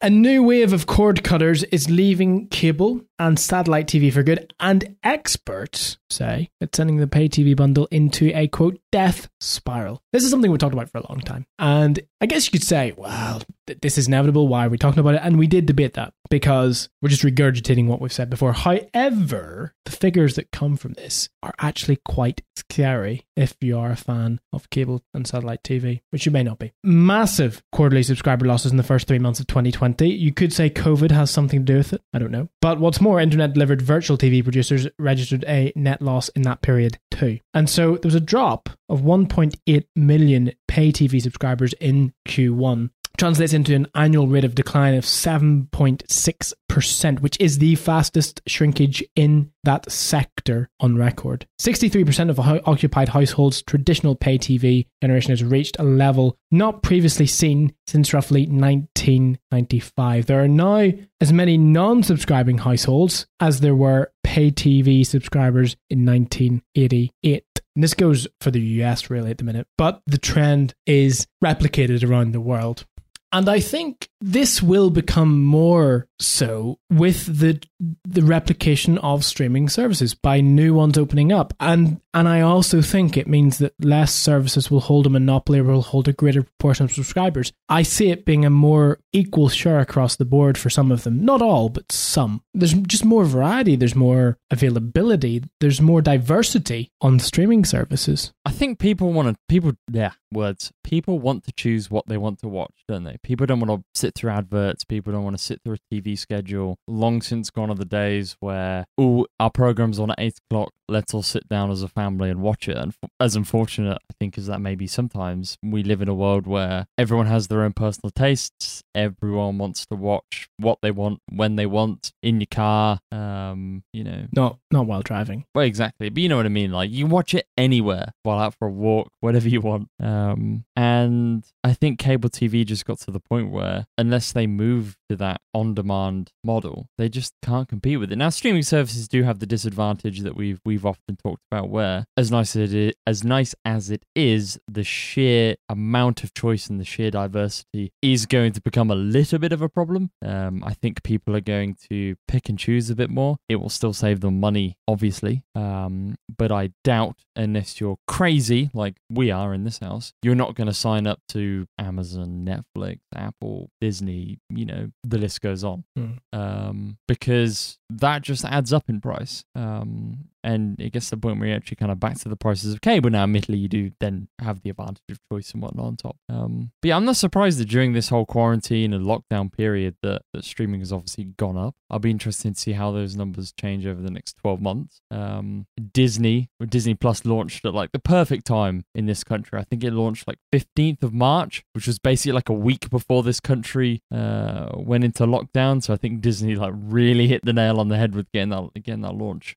A new wave of cord cutters is leaving cable and satellite TV for good, and experts say it's sending the pay TV bundle into a quote death spiral. This is something we talked about for a long time, and I guess you could say, well, th- this is inevitable. Why are we talking about it? And we did debate that because we're just regurgitating what we've said before. However, the figures that come from this are actually quite scary if you are a fan of cable and satellite TV, which you may not be. Massive quarterly subscriber losses in the first three months of 2020. You could say COVID has something to do with it. I don't know. But what's more, internet delivered virtual TV producers registered a net loss in that period too. And so there was a drop of 1.8 million pay TV subscribers in Q1 translates into an annual rate of decline of 7.6%, which is the fastest shrinkage in that sector on record. 63% of occupied households' traditional pay TV generation has reached a level not previously seen since roughly 1995. There are now as many non subscribing households as there were pay TV subscribers in 1988. And this goes for the US really at the minute, but the trend is replicated around the world. And I think this will become more so with the the replication of streaming services by new ones opening up. And and I also think it means that less services will hold a monopoly or will hold a greater proportion of subscribers. I see it being a more equal share across the board for some of them. Not all, but some. There's just more variety, there's more availability, there's more diversity on streaming services. I think people want to people yeah words people want to choose what they want to watch, don't they? People don't want to sit through adverts. People don't want to sit through a TV schedule. Long since gone are the days where oh our program's on at eight o'clock. Let's all sit down as a family and watch it. And as unfortunate I think as that may be, sometimes we live in a world where everyone has their own personal tastes. Everyone wants to watch what they want when they want in your car. Um, you know, Not not while driving. well, exactly. But you know what I mean. Like you watch it anywhere while out for a walk, whatever you want. Um, and I think cable TV just got to the point where unless they move to that on-demand model, they just can't compete with it. Now, streaming services do have the disadvantage that we've we've often talked about, where as nice as it is, as nice as it is, the sheer amount of choice and the sheer diversity is going to become a little bit of a problem. Um, I think people are going to pick and choose a bit more. It will still save them money, obviously, um, but I doubt unless you're crazy like we are in this house, you're not going to sign up to Amazon, Netflix, Apple, Disney. Disney, you know, the list goes on Hmm. um, because that just adds up in price. Um, and it gets to the point where you're actually kind of back to the prices of cable. Now, admittedly, you do then have the advantage of choice and whatnot on top. Um, but yeah, I'm not surprised that during this whole quarantine and lockdown period that, that streaming has obviously gone up. I'll be interested to see how those numbers change over the next 12 months. Um, Disney, Disney Plus launched at like the perfect time in this country. I think it launched like 15th of March, which was basically like a week before this country uh, went into lockdown. So I think Disney like really hit the nail on the head with getting that getting that launch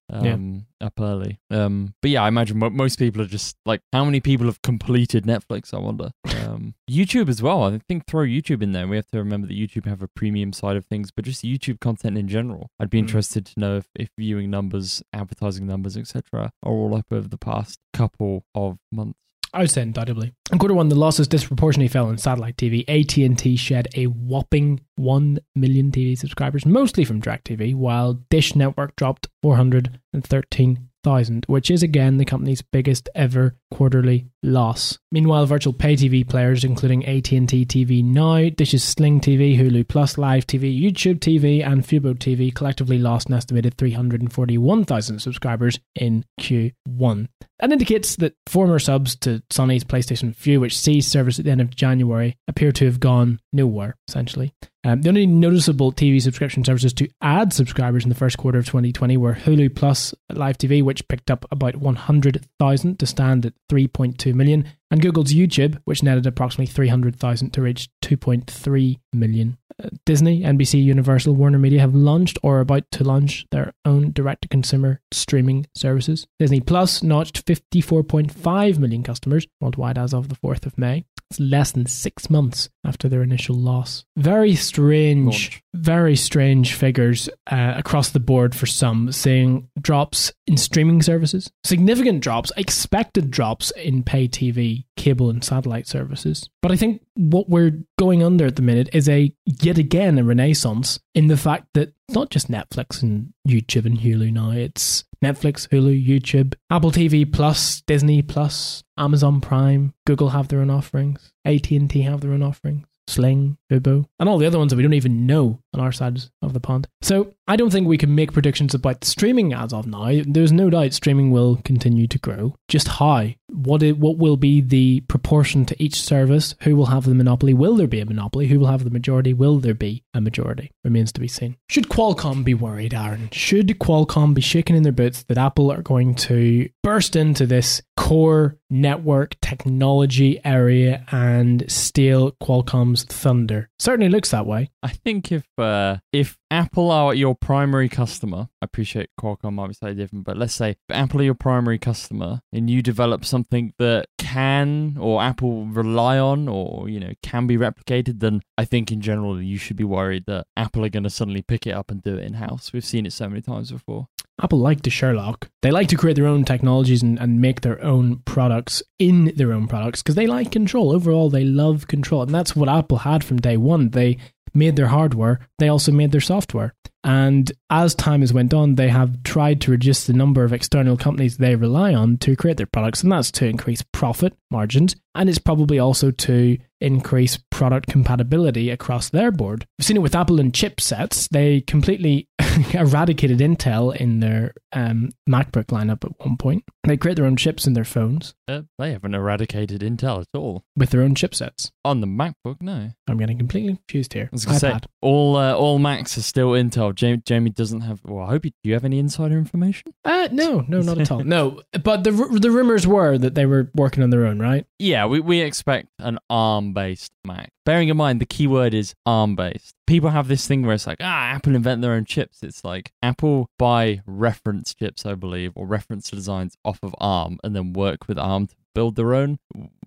Yeah. Up early. Um, but yeah, I imagine mo- most people are just like, how many people have completed Netflix? I wonder. Um, YouTube as well. I think throw YouTube in there. We have to remember that YouTube have a premium side of things, but just YouTube content in general. I'd be Mm. interested to know if, if viewing numbers, advertising numbers, etc., are all up over the past couple of months. I would say undoubtedly. In quarter one, the losses disproportionately fell on satellite TV. AT and T shed a whopping one million TV subscribers, mostly from DirecTV, while Dish Network dropped four hundred and thirteen thousand, which is again the company's biggest ever quarterly loss. Meanwhile, virtual pay TV players, including AT and T TV Now, Dish's Sling TV, Hulu Plus, Live TV, YouTube TV, and Fubo TV, collectively lost an estimated three hundred and forty-one thousand subscribers in Q1. That indicates that former subs to Sony's PlayStation Vue, which ceased service at the end of January, appear to have gone nowhere, essentially. Um, the only noticeable TV subscription services to add subscribers in the first quarter of 2020 were Hulu Plus Live TV, which picked up about 100,000 to stand at 3.2 million, and Google's YouTube, which netted approximately 300,000 to reach 2.3 million. Uh, Disney, NBC, Universal, Warner Media have launched or are about to launch their own direct to consumer streaming services. Disney Plus notched 54.5 million customers worldwide as of the 4th of May. It's less than six months after their initial loss. Very strange, Launch. very strange figures uh, across the board for some, seeing drops in streaming services, significant drops, expected drops in pay TV, cable, and satellite services. But I think what we're going under at the minute is a yet again a renaissance in the fact that it's not just Netflix and YouTube and Hulu now, it's Netflix, Hulu, YouTube, Apple TV Plus, Disney Plus, Amazon Prime, Google have their own offerings, AT&T have their own offerings. Sling, Fubo, and all the other ones that we don't even know on our side of the pond. So I don't think we can make predictions about streaming as of now. There's no doubt streaming will continue to grow. Just how? What it, what will be the proportion to each service? Who will have the monopoly? Will there be a monopoly? Who will have the majority? Will there be a majority? Remains to be seen. Should Qualcomm be worried, Aaron? Should Qualcomm be shaking in their boots that Apple are going to burst into this core network technology area and steal Qualcomm's thunder? Certainly looks that way. I think if uh, if Apple are your primary customer, I appreciate Qualcomm might be slightly different, but let's say Apple are your primary customer and you develop something that can or Apple rely on or you know can be replicated, then I think in general you should be worried that Apple are going to suddenly pick it up and do it in house. We've seen it so many times before. Apple like to Sherlock. They like to create their own technologies and, and make their own products in their own products because they like control. Overall, they love control. And that's what Apple had from day one. They made their hardware, they also made their software. And as time has went on, they have tried to reduce the number of external companies they rely on to create their products, and that's to increase profit margins, and it's probably also to increase product compatibility across their board. We've seen it with Apple and chipsets. They completely eradicated Intel in their um, MacBook lineup at one point. They create their own chips in their phones Uh, they haven't eradicated Intel at all with their own chipsets. on the MacBook. No, I'm getting completely confused here. I was gonna say all uh, all Macs are still Intel. Jamie, Jamie doesn't have. Well, I hope you. Do you have any insider information? Uh, no, no, not at all. No, but the the rumors were that they were working on their own, right? Yeah, we, we expect an ARM based Mac. Bearing in mind the key word is ARM based. People have this thing where it's like, ah, Apple invent their own chips. It's like Apple buy reference chips, I believe, or reference designs off of ARM and then work with ARM to build their own.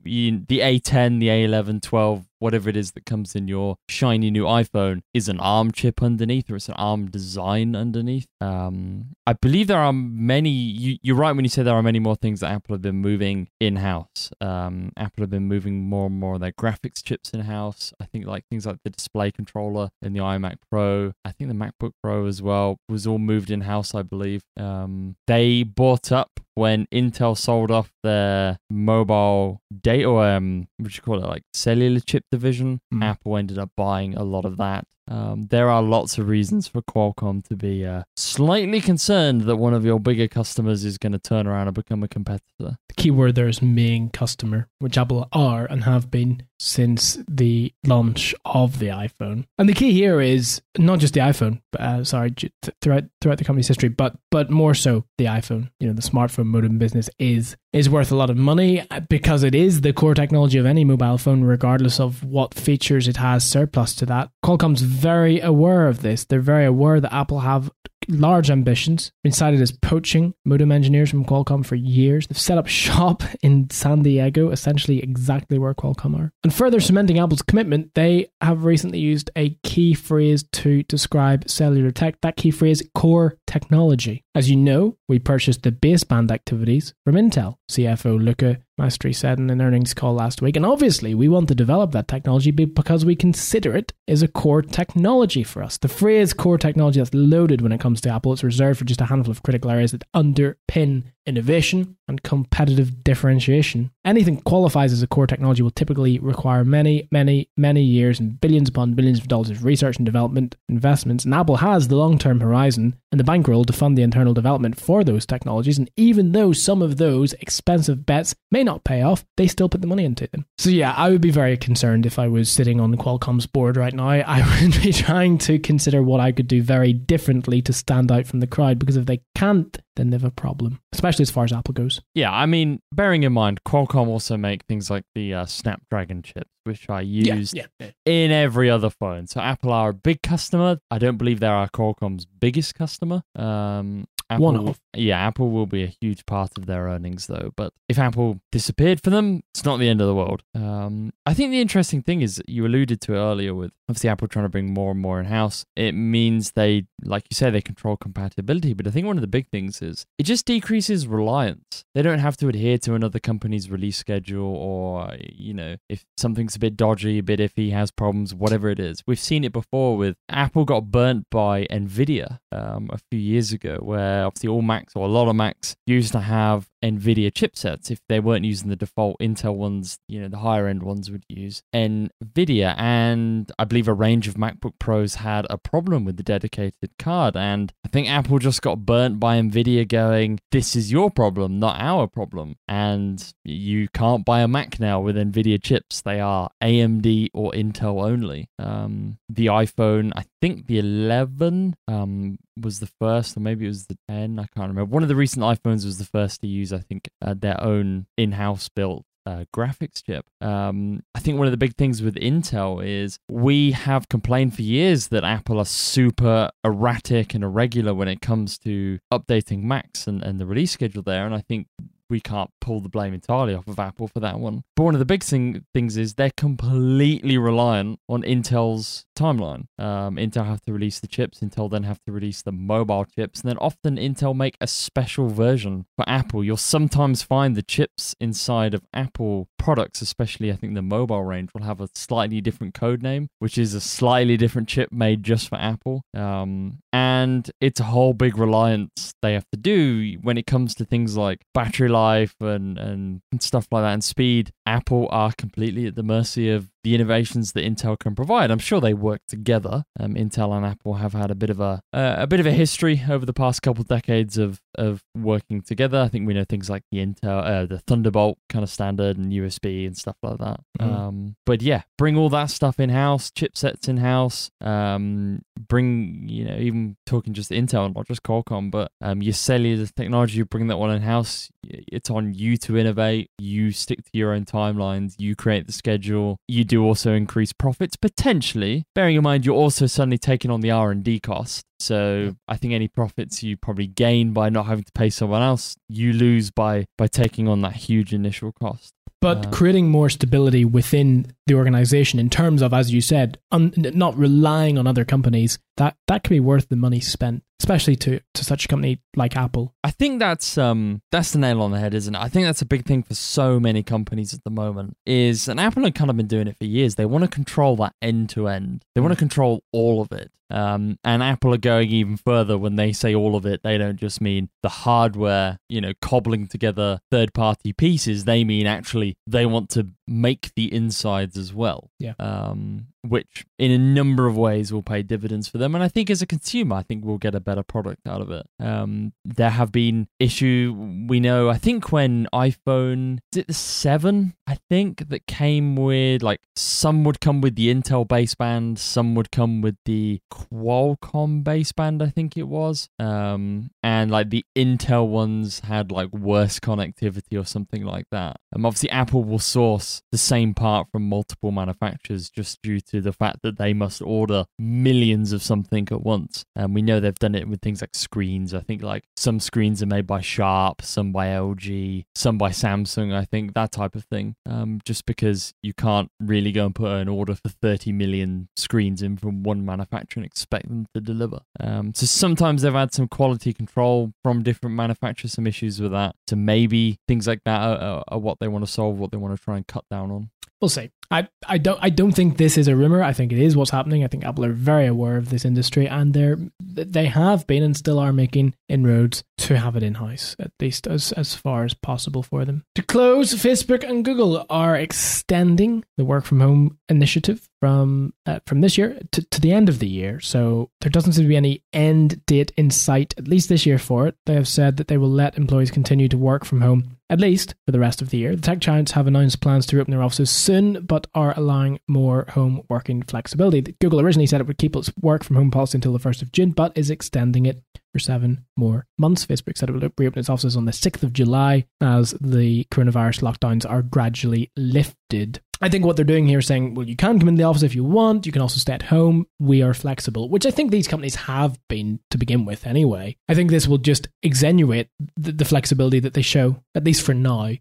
The A10, the A11, 12, whatever it is that comes in your shiny new iPhone is an ARM chip underneath or it's an ARM design underneath. Um, I believe there are many, you, you're right when you say there are many more things that Apple have been moving in house. Um, Apple have been moving more and more of their graphics chips in house. I think like things like the display controller in the iMac Pro, I think the MacBook Pro as well was all moved in house, I believe. Um, they bought up when Intel sold off their mobile data, or um, what do you call it, like cellular chip division, Mm. Apple ended up buying a lot of that. Um, there are lots of reasons for Qualcomm to be uh, slightly concerned that one of your bigger customers is going to turn around and become a competitor. The key word there is main customer, which Apple are and have been since the launch of the iPhone. And the key here is not just the iPhone, but, uh, sorry, th- throughout throughout the company's history, but but more so the iPhone. You know, the smartphone modem business is is worth a lot of money uh, because it is the core technology of any mobile phone, regardless of what features it has surplus to that. Qualcomm's very aware of this. They're very aware that Apple have large ambitions, been cited as poaching modem engineers from Qualcomm for years. They've set up shop in San Diego, essentially exactly where Qualcomm are. And further cementing Apple's commitment, they have recently used a key phrase to describe cellular tech. That key phrase, core technology. As you know, we purchased the baseband activities from Intel. CFO Luca Maestri said in an earnings call last week. And obviously, we want to develop that technology because we consider it is a core technology for us. The phrase core technology that's loaded when it comes to Apple. It's reserved for just a handful of critical areas that underpin innovation and competitive differentiation. Anything qualifies as a core technology will typically require many, many, many years and billions upon billions of dollars of research and development investments. And Apple has the long term horizon and the bankroll to fund the internal development for those technologies. And even though some of those expensive bets may not pay off, they still put the money into them. So, yeah, I would be very concerned if I was sitting on Qualcomm's board right now. I would be trying to consider what I could do very differently to stand out from the crowd because if they can't, then they have a problem, especially as far as Apple goes. Yeah, I mean, bearing in mind, Qualcomm also make things like the uh, Snapdragon chips, which I used yeah, yeah. in every other phone. So Apple are a big customer. I don't believe they are Qualcomm's biggest customer. Um, Apple, One of. Yeah, Apple will be a huge part of their earnings, though. But if Apple disappeared for them, it's not the end of the world. Um, I think the interesting thing is you alluded to it earlier with obviously Apple trying to bring more and more in house. It means they, like you say, they control compatibility. But I think one of the big things is it just decreases reliance. They don't have to adhere to another company's release schedule, or you know, if something's a bit dodgy, a bit iffy, has problems, whatever it is. We've seen it before with Apple got burnt by Nvidia um, a few years ago, where obviously all Macs or a lot of Macs used to have NVIDIA chipsets. If they weren't using the default Intel ones, you know, the higher end ones would use NVIDIA. And I believe a range of MacBook Pros had a problem with the dedicated card. And I think Apple just got burnt by NVIDIA going, this is your problem, not our problem. And you can't buy a Mac now with NVIDIA chips. They are AMD or Intel only. Um, the iPhone, I think the 11 um, was the first, or maybe it was the 10. I can't remember. One of the recent iPhones was the first to use, I think, uh, their own in house built uh, graphics chip. Um, I think one of the big things with Intel is we have complained for years that Apple are super erratic and irregular when it comes to updating Macs and, and the release schedule there. And I think we can't pull the blame entirely off of Apple for that one. But one of the big thing, things is they're completely reliant on Intel's timeline. Um, Intel have to release the chips, Intel then have to release the mobile chips, and then often Intel make a special version for Apple. You'll sometimes find the chips inside of Apple products, especially I think the mobile range, will have a slightly different code name, which is a slightly different chip made just for Apple. Um, and it's a whole big reliance they have to do when it comes to things like battery life and, and stuff like that and speed. Apple are completely at the mercy of the innovations that Intel can provide. I'm sure they work together. Um, Intel and Apple have had a bit of a uh, a bit of a history over the past couple of decades of of working together. I think we know things like the Intel, uh, the Thunderbolt kind of standard and USB and stuff like that. Mhm. Um, but yeah, bring all that stuff in house, chipsets in house. Um, bring you know even talking just Intel, not just Qualcomm, but um, your cellular technology. You bring that one in house. It's on you to innovate. You stick to your own timelines. You create the schedule. You do also increase profits potentially. Bearing in mind you're also suddenly taking on the R and D cost. So I think any profits you probably gain by not having to pay someone else, you lose by by taking on that huge initial cost. But Uh, creating more stability within the organization in terms of, as you said, un- not relying on other companies, that, that could be worth the money spent, especially to, to such a company like Apple. I think that's um that's the nail on the head, isn't it? I think that's a big thing for so many companies at the moment. Is and Apple have kind of been doing it for years. They want to control that end to end. They want to control all of it. Um, and Apple are going even further when they say all of it. They don't just mean the hardware, you know, cobbling together third party pieces. They mean actually they want to make the insides as well. Yeah. Um, which in a number of ways will pay dividends for them. And I think as a consumer, I think we'll get a better product out of it. Um, there have been issue we know. I think when iPhone is it the seven? I think that came with like some would come with the Intel baseband, some would come with the Qualcomm baseband. I think it was. Um, and like the Intel ones had like worse connectivity or something like that. Um, obviously Apple will source the same part from multiple manufacturers just due to the fact that they must order millions of something at once. And we know they've done it with things like screens. I think like some screens are made by Sharp, some by LG, some by Samsung. I think that type of thing. Um, just because you can't really go and put an order for 30 million screens in from one manufacturer and expect them to deliver. Um, so sometimes they've had some quality control from different manufacturers, some issues with that. So maybe things like that are, are, what they want to solve, what they want to try and cut down on. We'll see. I, I don't I don't think this is a rumor. I think it is what's happening. I think Apple are very aware of this industry, and they're they have been and still are making inroads to have it in house at least as as far as possible for them. To close, Facebook and Google are extending the work from home initiative from uh, from this year to, to the end of the year. So there doesn't seem to be any end date in sight, at least this year for it. They have said that they will let employees continue to work from home at least for the rest of the year. The tech giants have announced plans to reopen their offices soon, but are allowing more home working flexibility. Google originally said it would keep its work from home policy until the 1st of June, but is extending it for seven more months. Facebook said it would reopen its offices on the 6th of July as the coronavirus lockdowns are gradually lifted. I think what they're doing here is saying, well, you can come in the office if you want. You can also stay at home. We are flexible, which I think these companies have been to begin with anyway. I think this will just extenuate the, the flexibility that they show, at least for now.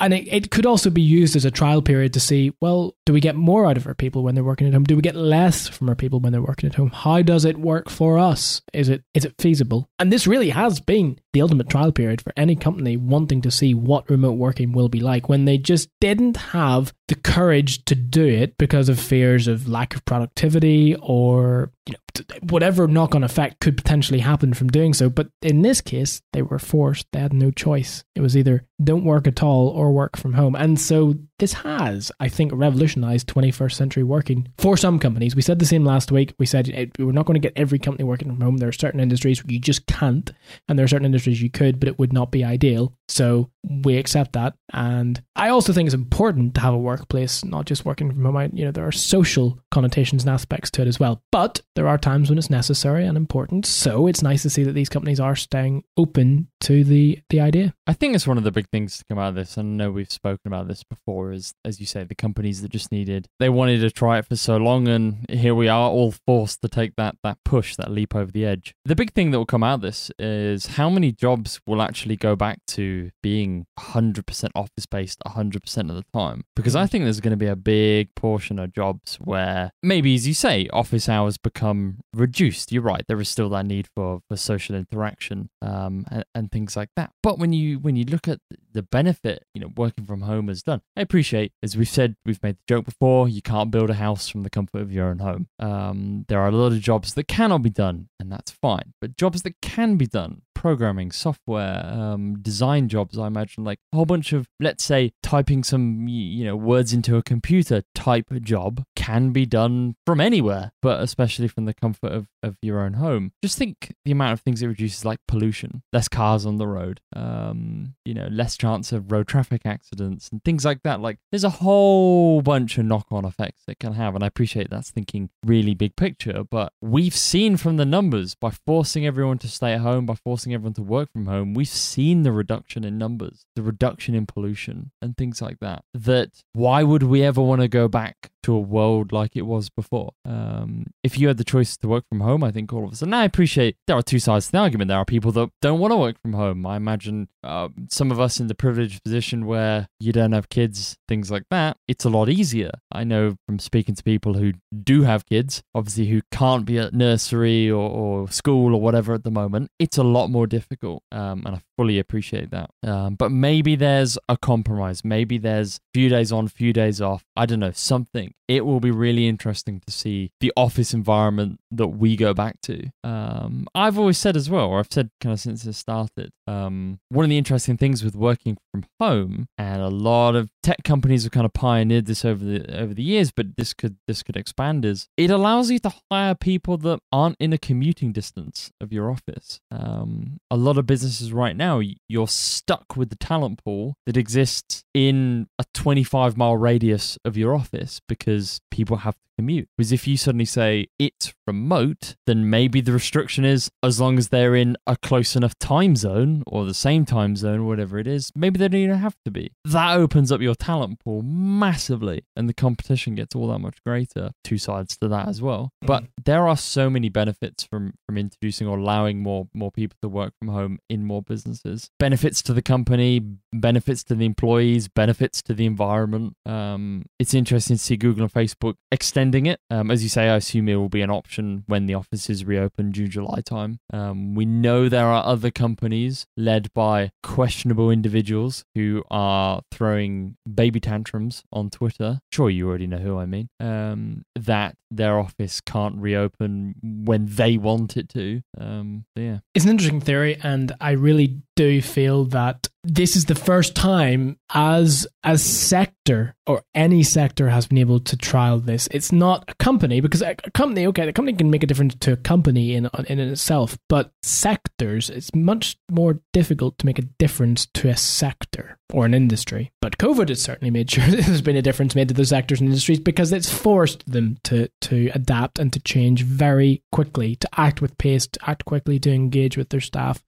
And it, it could also be used as a trial period to see, well, do we get more out of our people when they're working at home? Do we get less from our people when they're working at home? How does it work for us? Is it is it feasible? And this really has been the ultimate trial period for any company wanting to see what remote working will be like when they just didn't have the courage to do it because of fears of lack of productivity or you know whatever knock-on effect could potentially happen from doing so. But in this case they were forced. They had no choice. It was either don't work at all or work from home. And so this has i think revolutionized 21st century working for some companies. We said the same last week. We said eh, we're not going to get every company working from home. There are certain industries where you just can't and there are certain industries you could but it would not be ideal. So we accept that. And i also think it's important to have a workplace not just working from home. You know there are social connotations and aspects to it as well. But there are times when it's necessary and important. So it's nice to see that these companies are staying open to the the idea. I think it's one of the big things to come out of this. And I know we've spoken about this before. Is as you say, the companies that just needed they wanted to try it for so long, and here we are, all forced to take that that push, that leap over the edge. The big thing that will come out of this is how many jobs will actually go back to being 100% office based 100% of the time. Because I think there's going to be a big portion of jobs where maybe, as you say, office hours become reduced. You're right. There is still that need for, for social interaction um, and, and things like that. But when you when you look at the benefit, you know, working from home has done, I appreciate, as we've said, we've made the joke before, you can't build a house from the comfort of your own home. Um, there are a lot of jobs that cannot be done, and that's fine. But jobs that can be done, programming, software, um, design jobs, I imagine, like a whole bunch of, let's say, typing some, you know, words into a computer type job can be done from anywhere, but especially from the comfort of, of your own home. Just think the amount of things it reduces, like pollution, less cars on the road, um, you know, less chance of road traffic accidents and things like that. Like, there's a whole bunch of knock on effects it can have. And I appreciate that's thinking really big picture, but we've seen from the numbers by forcing everyone to stay at home, by forcing everyone to work from home, we've seen the reduction in numbers, the reduction in pollution, and things like that. That why would we ever want to go back to a world like it was before? Um, if you had the choice to work from home, I think all of us, and I appreciate there are two sides to the argument. There are people that don't want to work from home. I imagine uh, some of us in the privileged position where you don't have kids, things like that, it's a lot easier. I know from speaking to people who do have kids, obviously who can't be at nursery or, or school or whatever at the moment, it's a lot more difficult. Um, and I fully appreciate that. Um, but maybe there's a compromise. Maybe there's few days on, few days off. I don't know, something. It will be really interesting to see the office environment that we go back to. Um, I've always said as well, or I've said kind of since it started, um, one of the interesting things with working from home, and a lot of tech companies have kind of pioneered this over the over the years, but this could this could expand is it allows you to hire people that aren't in a commuting distance of your office. Um, a lot of businesses right now, you're stuck with the talent pool that exists in a 25 mile radius of your office because people have to commute. Because if you suddenly say it's remote, then maybe the restriction is as long as they're in a close enough time zone or the same time zone, whatever it is, maybe they don't even have to be. That opens up your talent pool massively and the competition gets all that much greater. Two sides to that as well. Mm. But there are so many benefits from from introducing or allowing more more people to work from home in more businesses. Benefits to the company, benefits to the employees, benefits to the environment. Um, it's interesting to see Google and Facebook extending it. Um, as you say, I assume it will be an option when the offices reopen June, July time. Um, we know there are other companies led by questionable individuals who are throwing baby tantrums on Twitter. Sure, you already know who I mean. Um, that their office can't reopen when they want it to. Um, yeah, it's an interesting theory, and I really do feel that this is the first time as a sector or any sector has been able to trial this. It's not a company because a company, okay, the company can make a difference to a company in in itself, but sectors, it's much more difficult to make a difference to a sector or an industry. But COVID has certainly made sure there's been a difference made to those sectors and industries because it's forced them to to adapt and to change very quickly, to act with pace, to act quickly, to engage with their staff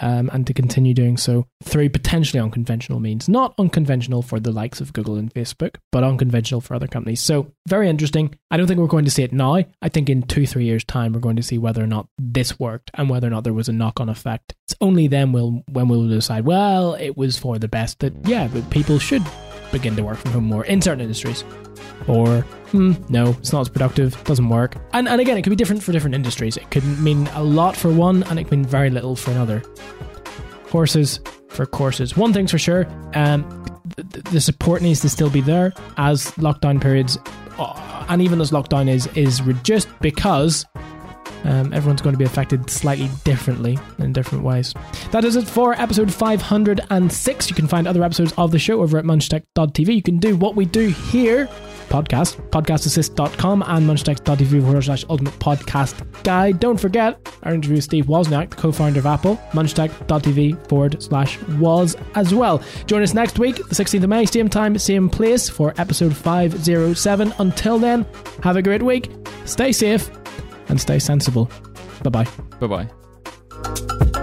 um, and to continue doing so through potentially unconventional means. Not unconventional for the likes of Google and Facebook, but unconventional for other companies. So, very interesting. I don't think we're going to see it now. I think in two, three years' time, we're going to see whether or not this worked and whether or not there was a knock on effect. It's only then we'll, when we'll decide, well, it was for the best that, yeah, but people should begin to work from home more in certain industries. Or, hmm, no, it's not as productive, doesn't work. And, and again, it could be different for different industries. It could mean a lot for one and it could mean very little for another. Horses for courses. One thing's for sure, um, the, the support needs to still be there as lockdown periods, uh, and even as lockdown is is reduced because um, everyone's going to be affected slightly differently in different ways. That is it for episode 506. You can find other episodes of the show over at munchtech.tv. You can do what we do here podcast, podcastassist.com and munchtech.tv forward slash ultimate podcast guide. Don't forget our interview with Steve Wozniak, the co founder of Apple, munchtech.tv forward slash woz as well. Join us next week, the 16th of May, same time, same place for episode 507. Until then, have a great week, stay safe, and stay sensible. Bye bye. Bye bye.